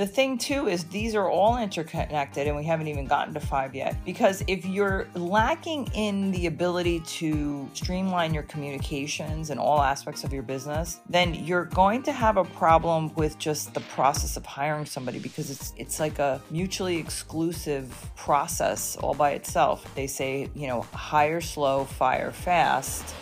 The thing too is these are all interconnected and we haven't even gotten to five yet. Because if you're lacking in the ability to streamline your communications in all aspects of your business, then you're going to have a problem with just the process of hiring somebody because it's it's like a mutually exclusive process all by itself. They say, you know, hire slow, fire fast.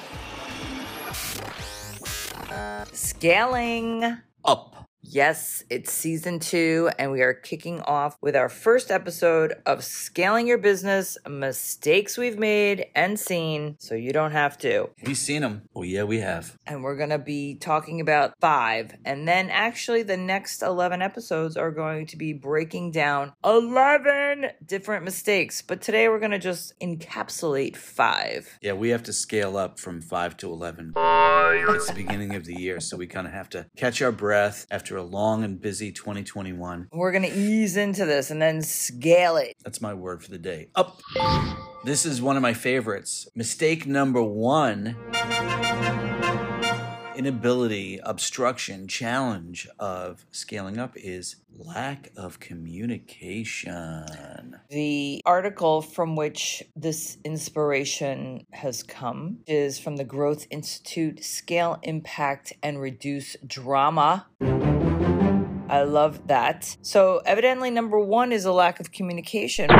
Scaling Up. Yes, it's season two, and we are kicking off with our first episode of Scaling Your Business Mistakes We've Made and Seen so you don't have to. We've seen them. Oh, yeah, we have. And we're going to be talking about five. And then actually, the next 11 episodes are going to be breaking down 11 different mistakes. But today, we're going to just encapsulate five. Yeah, we have to scale up from 5 to 11. It's the beginning of the year, so we kind of have to catch our breath after a long and busy 2021. We're going to ease into this and then scale it. That's my word for the day. Up. This is one of my favorites. Mistake number one inability, obstruction, challenge of scaling up is lack of communication. The article from which this inspiration has come is from the Growth Institute Scale Impact and Reduce Drama. I love that. So, evidently, number one is a lack of communication,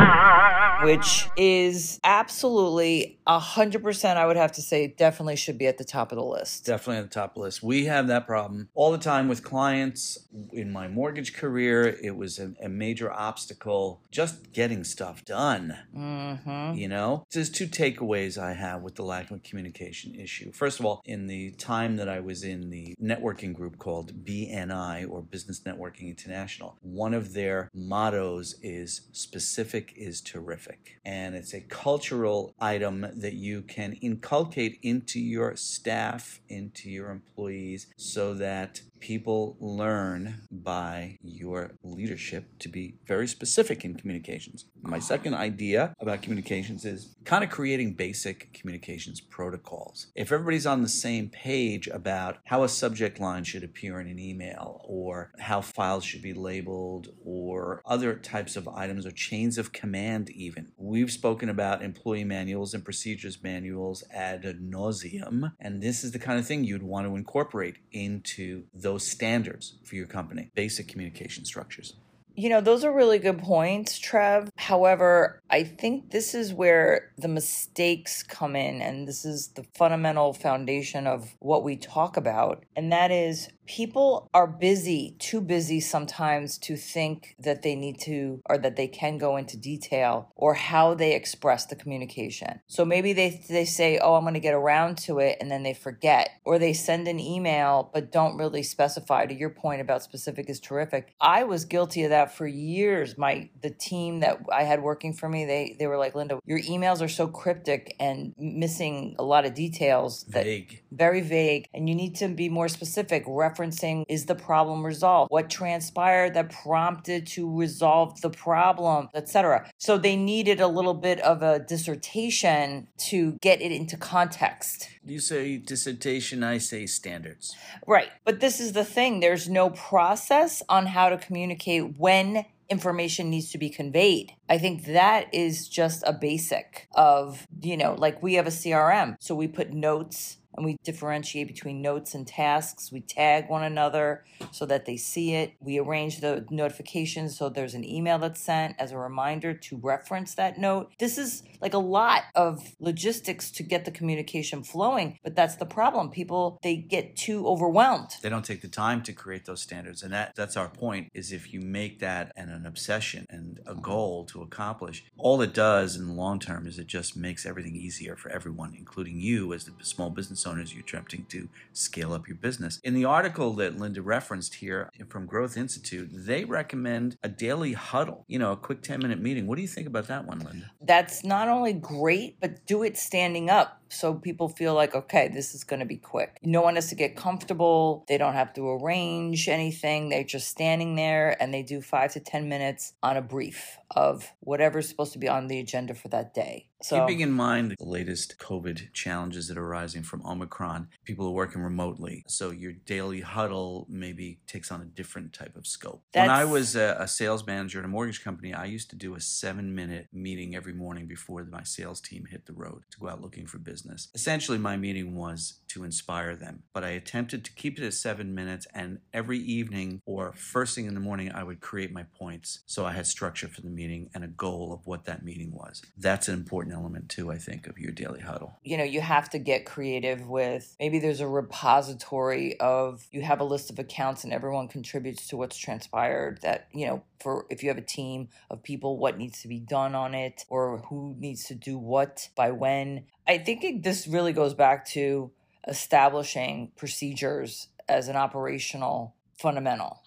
which is absolutely 100%, I would have to say, definitely should be at the top of the list. Definitely on the top of the list. We have that problem all the time with clients. In my mortgage career, it was a, a major obstacle just getting stuff done. hmm You know, there's two takeaways I have with the lack of communication issue. First of all, in the time that I was in the networking group called BNI or Business Networking International, one of their mottos is specific is terrific. And it's a cultural item that you can inculcate into your staff, into your employees, so that people learn by your leadership to be very specific in communications. My second idea about communications is kind of creating basic communications protocols. If everybody's on the same page about how a subject line should appear in an email or how files should be labeled or other types of items or chains of command even. We've spoken about employee manuals and procedures manuals ad nauseum and this is the kind of thing you'd want to incorporate into those standards for your company. Basic communication structures. You know, those are really good points, Trev. However, I think this is where the mistakes come in, and this is the fundamental foundation of what we talk about. And that is people are busy, too busy sometimes to think that they need to or that they can go into detail or how they express the communication. So maybe they, they say, Oh, I'm going to get around to it, and then they forget, or they send an email but don't really specify. To your point about specific is terrific. I was guilty of that for years. My the team that I had working for me, they they were like, Linda, your emails are so cryptic and missing a lot of details that Vague. very vague and you need to be more specific referencing is the problem resolved? What transpired that prompted to resolve the problem etc so they needed a little bit of a dissertation to get it into context. You say dissertation, I say standards. right but this is the thing there's no process on how to communicate when information needs to be conveyed. I think that is just a basic of you know like we have a crm so we put notes and we differentiate between notes and tasks. We tag one another so that they see it. We arrange the notifications so there's an email that's sent as a reminder to reference that note. This is like a lot of logistics to get the communication flowing, but that's the problem. People they get too overwhelmed. They don't take the time to create those standards. And that that's our point is if you make that an, an obsession and a goal to accomplish, all it does in the long term is it just makes everything easier for everyone, including you as the small business owners you're attempting to scale up your business. In the article that Linda referenced here from Growth Institute, they recommend a daily huddle, you know, a quick 10 minute meeting. What do you think about that one, Linda? that's not only great, but do it standing up so people feel like, okay, this is going to be quick. No one has to get comfortable. They don't have to arrange anything. They're just standing there and they do five to 10 minutes on a brief of whatever's supposed to be on the agenda for that day. So, keeping in mind the latest COVID challenges that are arising from Omicron, people are working remotely. So your daily huddle maybe takes on a different type of scope. When I was a, a sales manager at a mortgage company, I used to do a seven minute meeting every morning before my sales team hit the road to go out looking for business. Essentially, my meeting was to inspire them, but I attempted to keep it at seven minutes. And every evening or first thing in the morning, I would create my points. So I had structure for the meeting and a goal of what that meeting was. That's an important element too, I think, of your daily huddle. You know, you have to get creative with maybe there's a repository of you have a list of accounts and everyone contributes to what's transpired that, you know, for if you have a team of people, what needs to be done on it or who needs to do what by when. I think it, this really goes back to establishing procedures as an operational fundamental.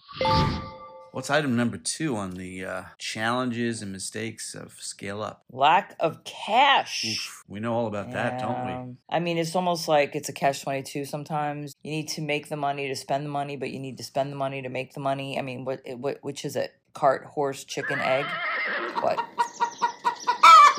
What's item number two on the uh, challenges and mistakes of scale up? Lack of cash. Oof, we know all about yeah. that, don't we? I mean, it's almost like it's a cash 22 sometimes. You need to make the money to spend the money, but you need to spend the money to make the money. I mean, what, what which is it? Cart, horse, chicken, egg? What?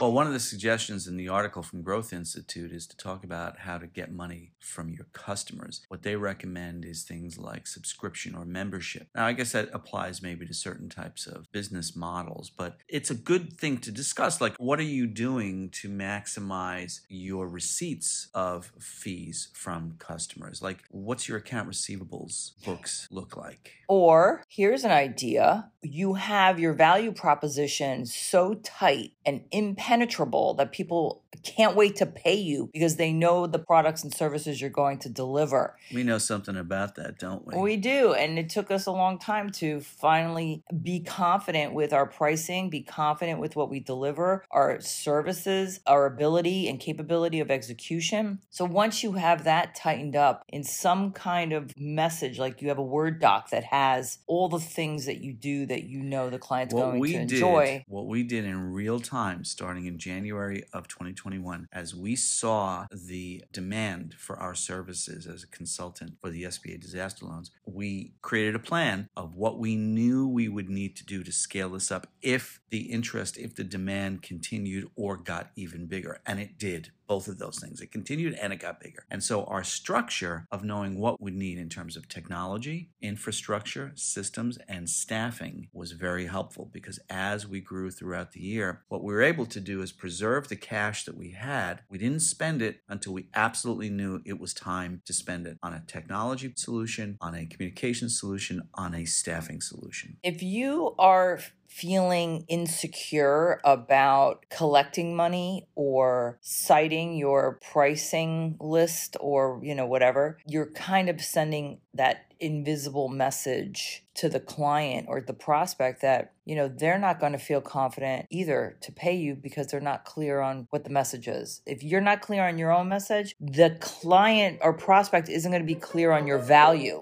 Well, one of the suggestions in the article from Growth Institute is to talk about how to get money from your customers. What they recommend is things like subscription or membership. Now, I guess that applies maybe to certain types of business models, but it's a good thing to discuss. Like, what are you doing to maximize your receipts of fees from customers? Like, what's your account receivables books look like? Or here's an idea you have your value proposition so tight and impenetrable that people can't wait to pay you because they know the products and services you're going to deliver. We know something about that, don't we? We do. And it took us a long time to finally be confident with our pricing, be confident with what we deliver, our services, our ability and capability of execution. So once you have that tightened up in some kind of message, like you have a Word doc that has all the things that you do that you know the client's what going to enjoy. What we did, what we did in real time starting in January of 2020 2021 as we saw the demand for our services as a consultant for the SBA disaster loans. We created a plan of what we knew we would need to do to scale this up if the interest, if the demand continued or got even bigger. And it did both of those things. It continued and it got bigger. And so our structure of knowing what we need in terms of technology, infrastructure, systems, and staffing was very helpful because as we grew throughout the year, what we were able to do is preserve the cash that we had. We didn't spend it until we absolutely knew it was time to spend it on a technology solution, on a communication solution, on a staffing solution. If you are feeling insecure about collecting money or citing your pricing list or you know whatever you're kind of sending that invisible message to the client or the prospect that you know they're not going to feel confident either to pay you because they're not clear on what the message is if you're not clear on your own message the client or prospect isn't going to be clear on your value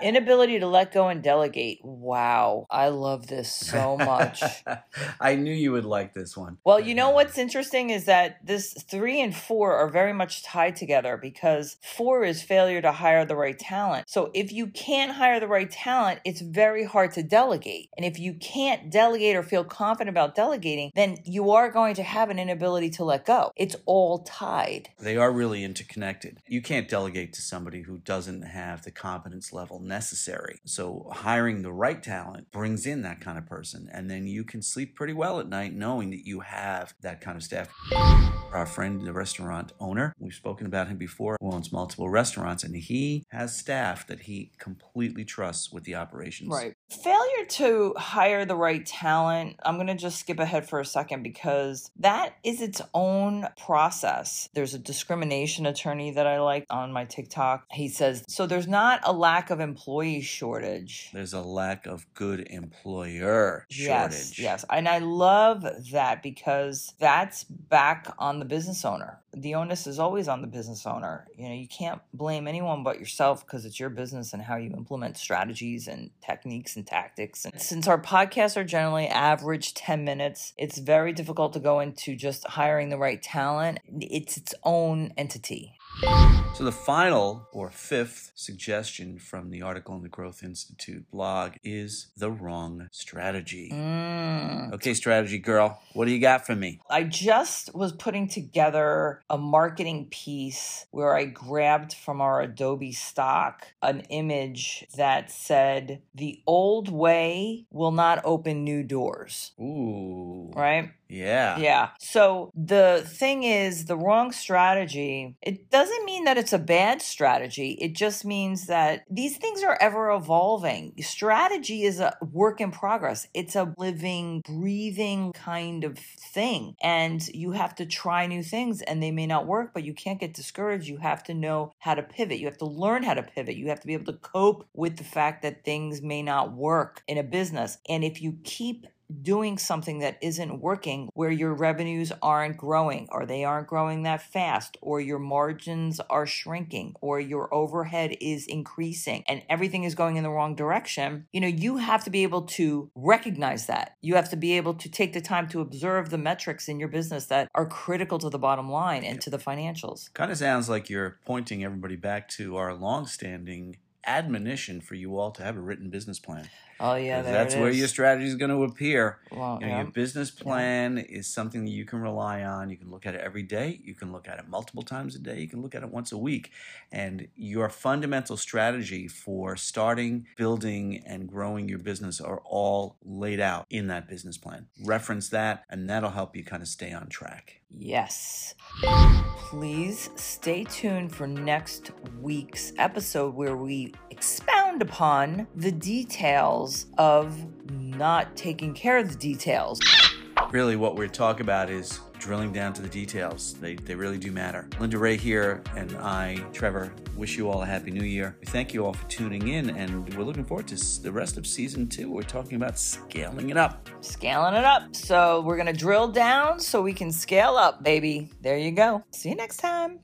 Inability to let go and delegate. Wow. I love this so much. I knew you would like this one. Well, you know what's interesting is that this three and four are very much tied together because four is failure to hire the right talent. So if you can't hire the right talent, it's very hard to delegate. And if you can't delegate or feel confident about delegating, then you are going to have an inability to let go. It's all tied. They are really interconnected. You can't delegate to somebody who doesn't have the competence level necessary. So hiring the right talent brings in that kind of person, and then you can sleep pretty well at night knowing that you have that kind of staff. Our friend, the restaurant owner, we've spoken about him before, who owns multiple restaurants, and he has staff that he completely trusts with the operations. Right. Failure to hire the right talent, I'm going to just skip ahead for a second because that is its own process. There's a discrimination attorney that I like on my TikTok. He says, so there's not a lack of employee shortage. There's a lack of good employer Yes, shortage. yes. And I love that because that's back on the business owner. The onus is always on the business owner. You know, you can't blame anyone but yourself because it's your business and how you implement strategies and techniques and tactics. And since our podcasts are generally average 10 minutes, it's very difficult to go into just hiring the right talent. It's its own entity. So, the final or fifth suggestion from the article in the Growth Institute blog is the wrong strategy. Mm. Okay, strategy girl, what do you got for me? I just was putting together a marketing piece where I grabbed from our Adobe stock an image that said, The old way will not open new doors. Ooh. Right? Yeah. Yeah. So the thing is, the wrong strategy, it doesn't mean that it's a bad strategy. It just means that these things are ever evolving. Strategy is a work in progress, it's a living, breathing kind of thing. And you have to try new things and they may not work, but you can't get discouraged. You have to know how to pivot. You have to learn how to pivot. You have to be able to cope with the fact that things may not work in a business. And if you keep doing something that isn't working where your revenues aren't growing or they aren't growing that fast or your margins are shrinking or your overhead is increasing and everything is going in the wrong direction you know you have to be able to recognize that. You have to be able to take the time to observe the metrics in your business that are critical to the bottom line and to the financials. Kind of sounds like you're pointing everybody back to our long-standing admonition for you all to have a written business plan. Oh yeah, that's where your strategy is going to appear. well, You know, yeah. Your business plan is something that you can rely on. You can look at it every day. You can look at it multiple times a day. You can look at it once a week. And your fundamental strategy for starting, building, and growing your business are all laid out in that business plan. Reference that, and that'll help you kind of stay on track. Yes. Please stay tuned for next week's episode where we expound upon the details of not taking care of the details. Really, what we're talking about is drilling down to the details. They, they really do matter. Linda Ray here, and I, Trevor, wish you all a happy new year. We thank you all for tuning in, and we're looking forward to the rest of season two. We're talking about scaling it up. Scaling it up. So we're going to drill down so we can scale up, baby. There you go. See you next time.